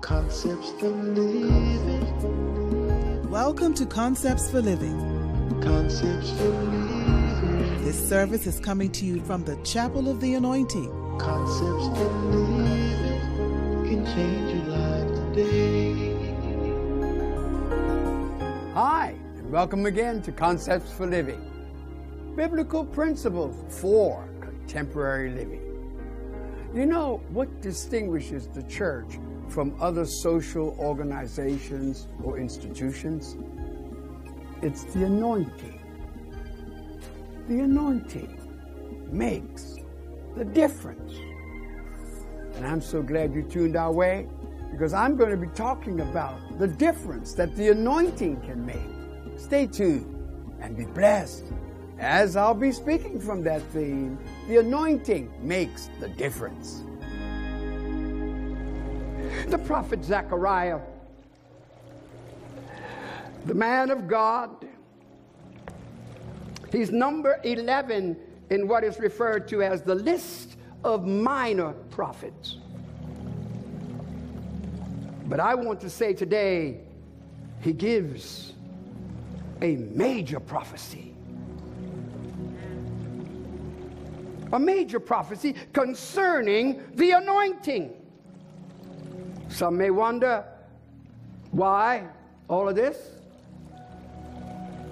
Concepts for living. Welcome to Concepts for Living. Concepts for living. This service is coming to you from the Chapel of the Anointing. Concepts for living can change your life today. Hi, and welcome again to Concepts for Living Biblical Principles for Contemporary Living. You know what distinguishes the church from other social organizations or institutions? It's the anointing. The anointing makes the difference. And I'm so glad you tuned our way because I'm going to be talking about the difference that the anointing can make. Stay tuned and be blessed as I'll be speaking from that theme. The anointing makes the difference. The prophet Zechariah, the man of God, he's number 11 in what is referred to as the list of minor prophets. But I want to say today, he gives a major prophecy. A major prophecy concerning the anointing. Some may wonder why all of this?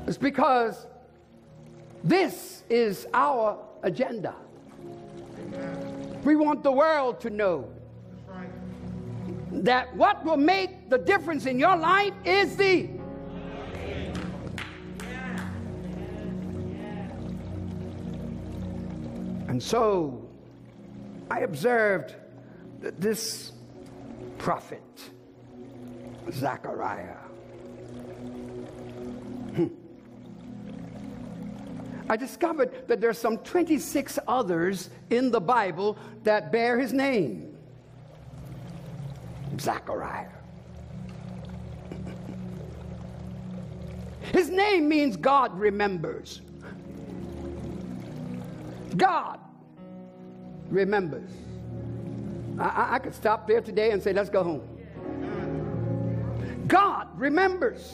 It's because this is our agenda. We want the world to know that what will make the difference in your life is the And so I observed that this prophet, Zechariah, hmm, I discovered that there's some 26 others in the Bible that bear his name. Zechariah. His name means God remembers. God remembers. I, I, could stop there today and say, let's go home. God remembers.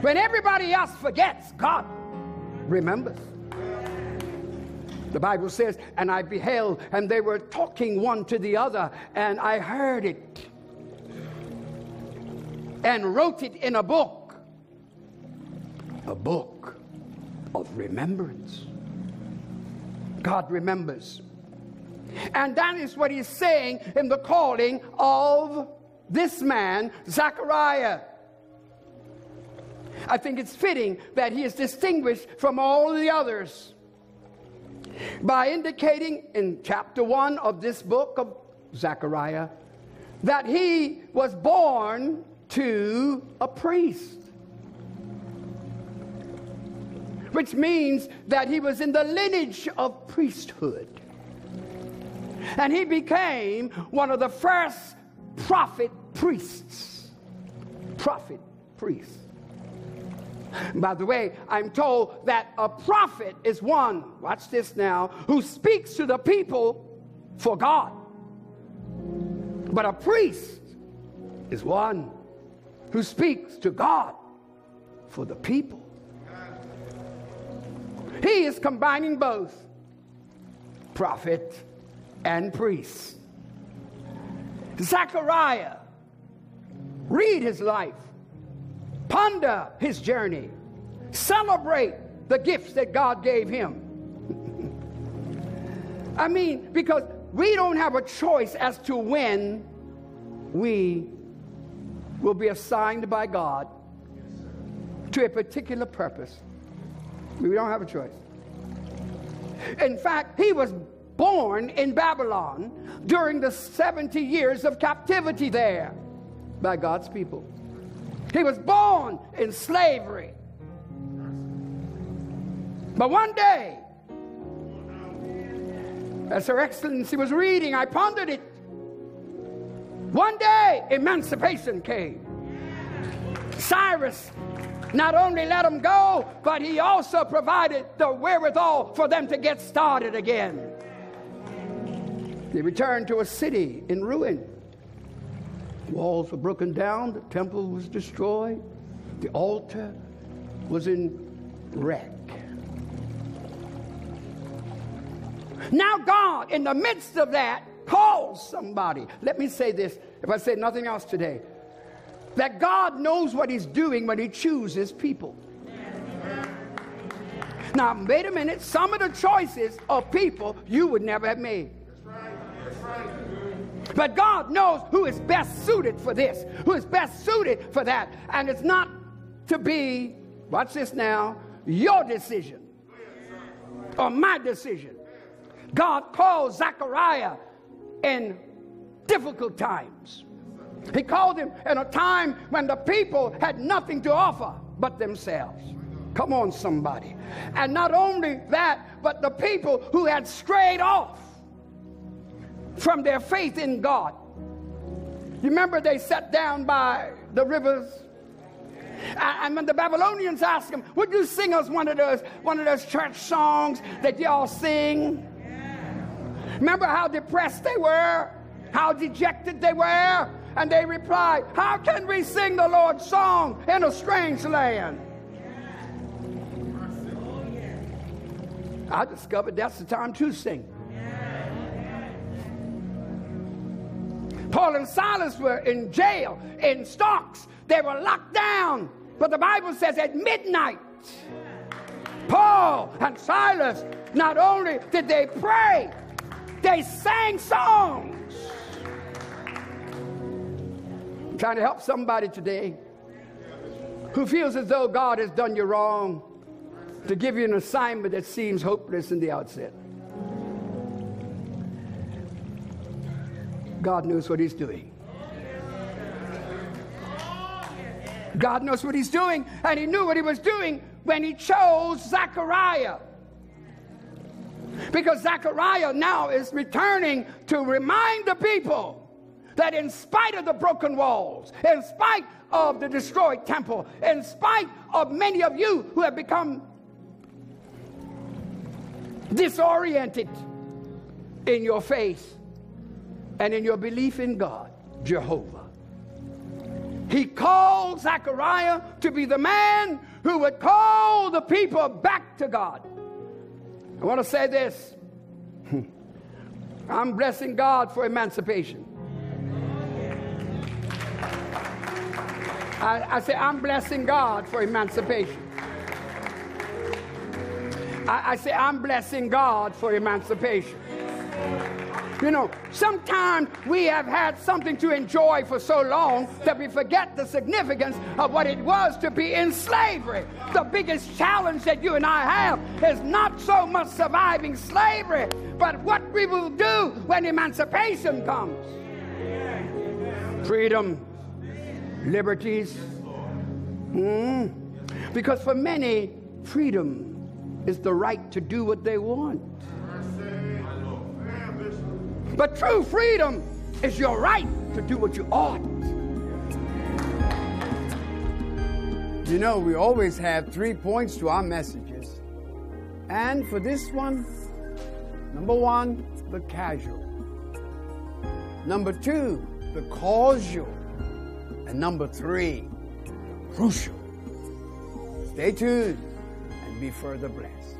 When everybody else forgets, God remembers. The Bible says, and I beheld, and they were talking one to the other, and I heard it and wrote it in a book. A book of remembrance. God remembers. And that is what he's saying in the calling of this man, Zechariah. I think it's fitting that he is distinguished from all the others by indicating in chapter 1 of this book of Zechariah that he was born to a priest. Which means that he was in the lineage of priesthood. And he became one of the first prophet priests. Prophet priests. By the way, I'm told that a prophet is one, watch this now, who speaks to the people for God. But a priest is one who speaks to God for the people. He is combining both prophet and priests. Zechariah, read his life, ponder his journey, celebrate the gifts that God gave him. I mean, because we don't have a choice as to when we will be assigned by God to a particular purpose. We don't have a choice. In fact, he was born in Babylon during the 70 years of captivity there by God's people. He was born in slavery. But one day, as Her Excellency was reading, I pondered it. One day, emancipation came. Cyrus not only let them go, but he also provided the wherewithal for them to get started again. They returned to a city in ruin. Walls were broken down, the temple was destroyed, the altar was in wreck. Now, God, in the midst of that, calls somebody. Let me say this if I say nothing else today that God knows what He's doing when He chooses people. Now, wait a minute, some of the choices of people you would never have made. But God knows who is best suited for this, who is best suited for that. And it's not to be, watch this now, your decision or my decision. God called Zechariah in difficult times. He called him in a time when the people had nothing to offer but themselves. Come on, somebody. And not only that, but the people who had strayed off from their faith in God. You remember they sat down by the rivers and when the Babylonians asked them, Would you sing us one of those one of those church songs that y'all sing? Remember how depressed they were, how dejected they were? And they replied, How can we sing the Lord's song in a strange land? I discovered that's the time to sing. Paul and Silas were in jail, in stocks. They were locked down. But the Bible says at midnight, Paul and Silas, not only did they pray, they sang songs. I'm trying to help somebody today who feels as though God has done you wrong to give you an assignment that seems hopeless in the outset. God knows what He's doing. God knows what He's doing, and He knew what He was doing when He chose Zechariah. Because Zechariah now is returning to remind the people that in spite of the broken walls, in spite of the destroyed temple, in spite of many of you who have become disoriented in your faith and in your belief in God, Jehovah. He called Zechariah to be the man who would call the people back to God. I want to say this I'm blessing God for emancipation. I, I say, I'm blessing God for emancipation. I, I say, I'm blessing God for emancipation. You know, sometimes we have had something to enjoy for so long that we forget the significance of what it was to be in slavery. The biggest challenge that you and I have is not so much surviving slavery, but what we will do when emancipation comes. Freedom, liberties. Mm. Because for many, freedom is the right to do what they want. But true freedom is your right to do what you ought. You know, we always have three points to our messages. And for this one, number one, the casual. Number two, the causal. And number three, crucial. Stay tuned and be further blessed.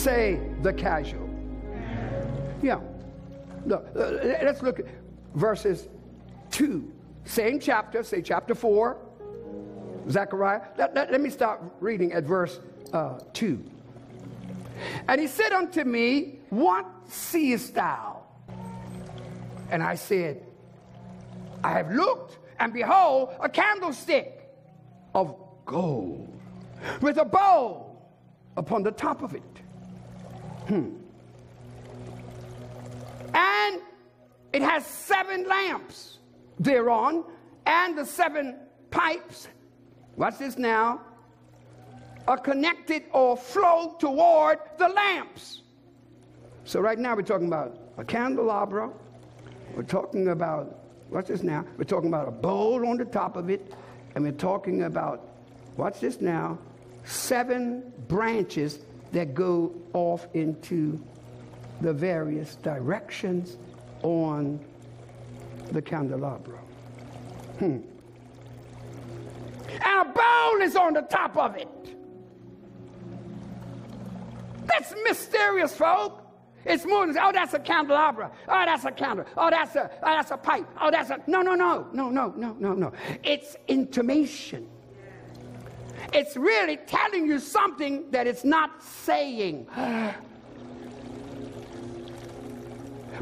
Say the casual. Yeah. Look, uh, let's look at verses 2. Same chapter, say chapter 4, Zechariah. Let, let, let me start reading at verse uh, 2. And he said unto me, What seest thou? And I said, I have looked, and behold, a candlestick of gold with a bowl upon the top of it. Hmm. It has seven lamps thereon, and the seven pipes, watch this now, are connected or flow toward the lamps. So right now we're talking about a candelabra. We're talking about, what's this now? We're talking about a bowl on the top of it. And we're talking about, watch this now, seven branches that go off into the various directions on the candelabra. Hmm. And a bowl is on the top of it. That's mysterious, folk. It's more than, oh, that's a candelabra. Oh, that's a candle. Oh, that's a, oh, that's a pipe. Oh, that's a, no, no, no, no, no, no, no, no. It's intimation. It's really telling you something that it's not saying.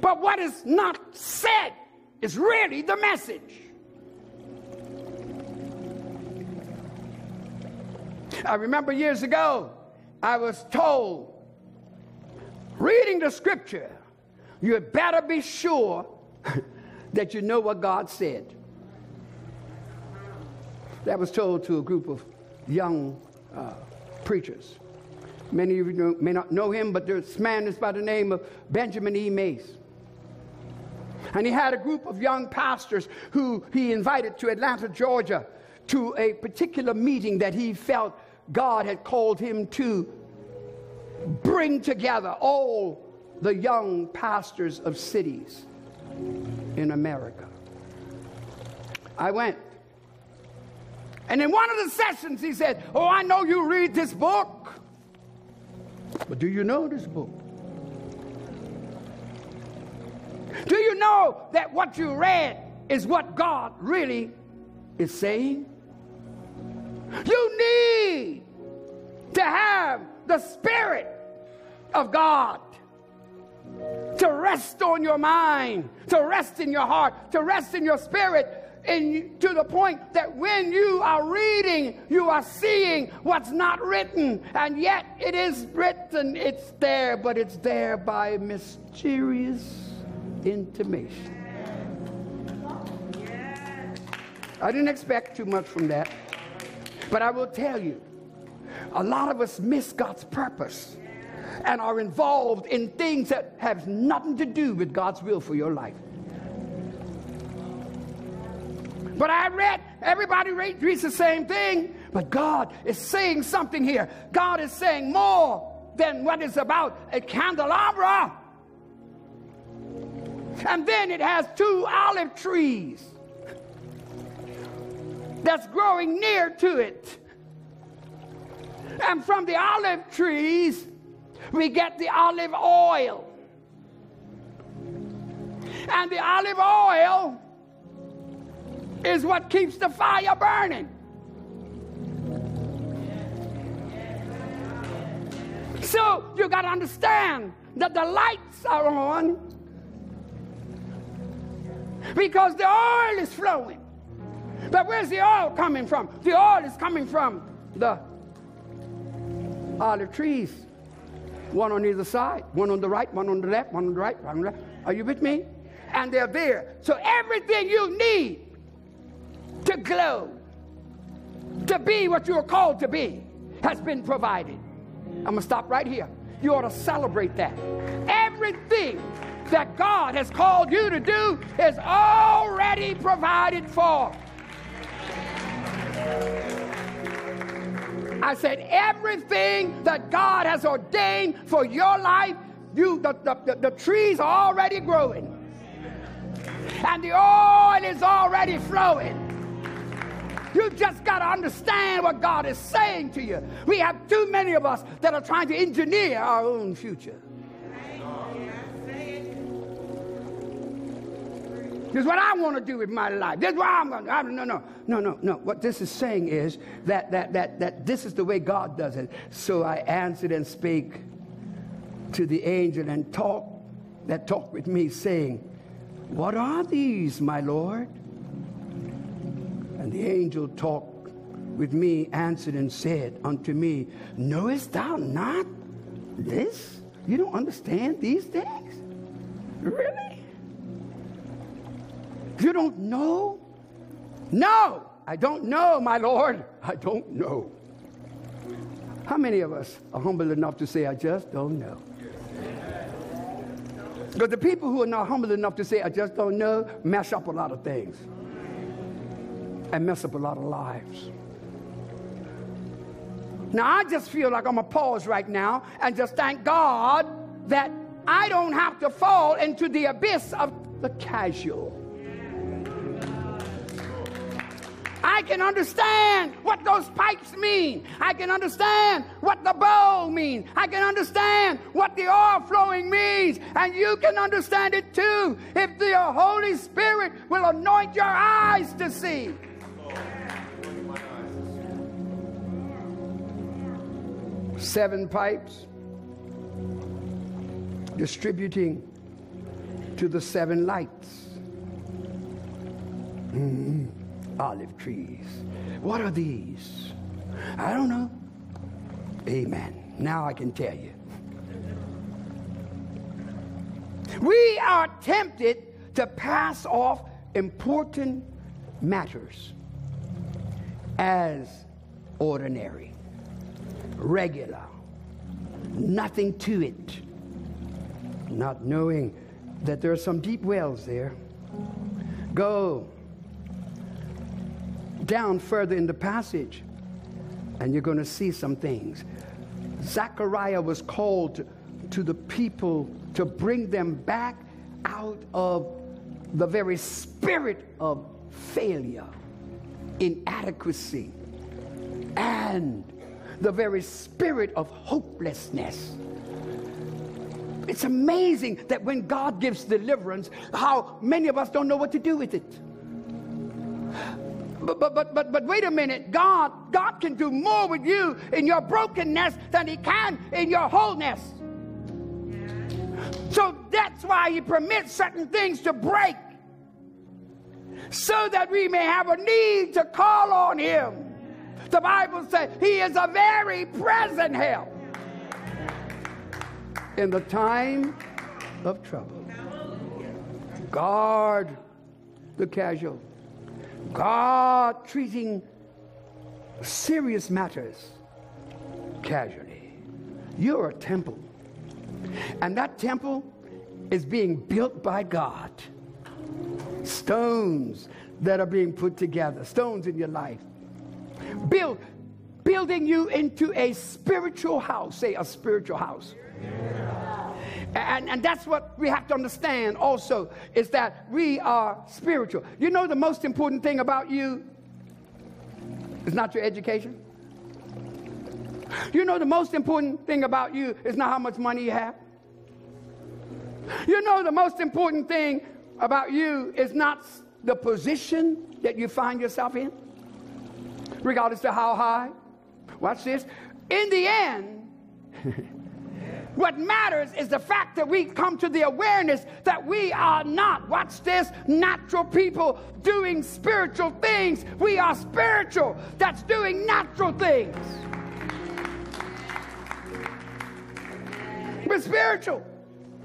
But what is not said is really the message. I remember years ago, I was told, reading the scripture, you had better be sure that you know what God said. That was told to a group of young uh, preachers. Many of you know, may not know him, but this man is by the name of Benjamin E. Mays. And he had a group of young pastors who he invited to Atlanta, Georgia, to a particular meeting that he felt God had called him to bring together all the young pastors of cities in America. I went. And in one of the sessions, he said, Oh, I know you read this book, but do you know this book? Do you know that what you read is what God really is saying? You need to have the Spirit of God to rest on your mind, to rest in your heart, to rest in your spirit, and to the point that when you are reading, you are seeing what's not written, and yet it is written, it's there, but it's there by mysterious intimation. I didn't expect too much from that, but I will tell you, a lot of us miss God's purpose and are involved in things that have nothing to do with God's will for your life. But I read, everybody reads the same thing, but God is saying something here. God is saying more than what is about a candelabra. And then it has two olive trees that's growing near to it. And from the olive trees, we get the olive oil. And the olive oil is what keeps the fire burning. So you got to understand that the lights are on because the oil is flowing. But where's the oil coming from? The oil is coming from the olive trees. One on either side, one on the right, one on the left, one on the right, one on the left. Are you with me? And they're there. So everything you need to glow, to be what you are called to be, has been provided. I'm going to stop right here. You ought to celebrate that. Everything that God has called you to do is already provided for. I said, everything that God has ordained for your life, you the, the, the, the trees are already growing. And the oil is already flowing. You just got to understand what God is saying to you. We have too many of us that are trying to engineer our own future. This is what I want to do with my life. This is what I'm going to. No, no, no, no, no. What this is saying is that, that, that, that this is the way God does it. So I answered and spake to the angel and talked, that talked with me, saying, What are these, my Lord? And the angel talked with me, answered and said unto me, Knowest thou not this? You don't understand these things? You don't know? No, I don't know, my Lord. I don't know. How many of us are humble enough to say, I just don't know? Because the people who are not humble enough to say, I just don't know, mess up a lot of things and mess up a lot of lives. Now, I just feel like I'm going to pause right now and just thank God that I don't have to fall into the abyss of the casual. I can understand what those pipes mean. I can understand what the bowl means. I can understand what the oil flowing means. And you can understand it too if the Holy Spirit will anoint your eyes to see. Seven pipes distributing to the seven lights. Mm, olive trees. What are these? I don't know. Amen. Now I can tell you. We are tempted to pass off important matters as ordinary, regular, nothing to it, not knowing that there are some deep wells there. Go down further in the passage, and you're going to see some things. Zechariah was called to the people to bring them back out of the very spirit of failure, inadequacy, and the very spirit of hopelessness. It's amazing that when God gives deliverance, how many of us don't know what to do with it. But, but, but, but, but wait a minute. God, God can do more with you in your brokenness than he can in your wholeness. So that's why he permits certain things to break so that we may have a need to call on him. The Bible says he is a very present help in the time of trouble. Guard the casual. God treating serious matters casually. You're a temple. And that temple is being built by God. Stones that are being put together, stones in your life. Build, building you into a spiritual house. Say a spiritual house. And, and that's what we have to understand also is that we are spiritual. You know, the most important thing about you is not your education. You know, the most important thing about you is not how much money you have. You know, the most important thing about you is not the position that you find yourself in, regardless of how high. Watch this. In the end, What matters is the fact that we come to the awareness that we are not, watch this, natural people doing spiritual things. We are spiritual that's doing natural things. We're spiritual.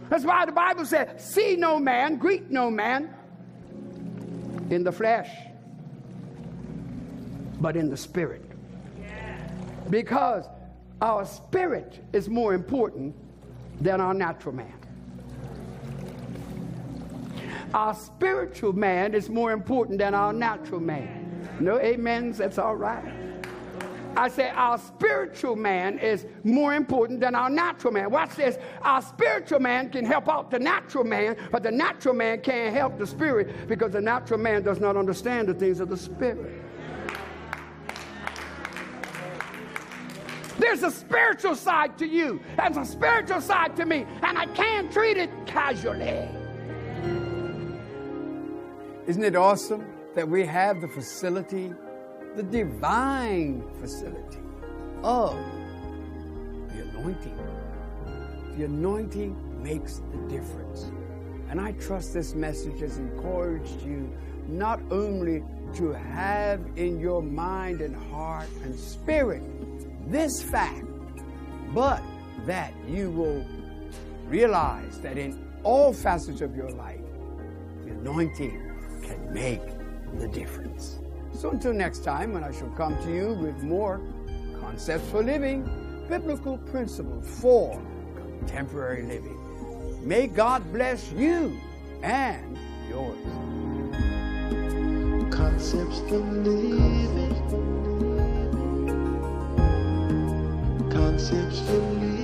That's why the Bible says, see no man, greet no man in the flesh, but in the spirit. Because our spirit is more important than our natural man. Our spiritual man is more important than our natural man. No amens, that's all right. I say our spiritual man is more important than our natural man. Watch this. Our spiritual man can help out the natural man, but the natural man can't help the spirit because the natural man does not understand the things of the spirit. There's a spiritual side to you, and a spiritual side to me, and I can't treat it casually. Isn't it awesome that we have the facility, the divine facility of the anointing? The anointing makes the difference. And I trust this message has encouraged you not only to have in your mind and heart and spirit this fact, but that you will realize that in all facets of your life, the anointing can make the difference. So until next time, when I shall come to you with more concepts for living, biblical principles for contemporary living. May God bless you and yours. Concepts for living. Concepts for living.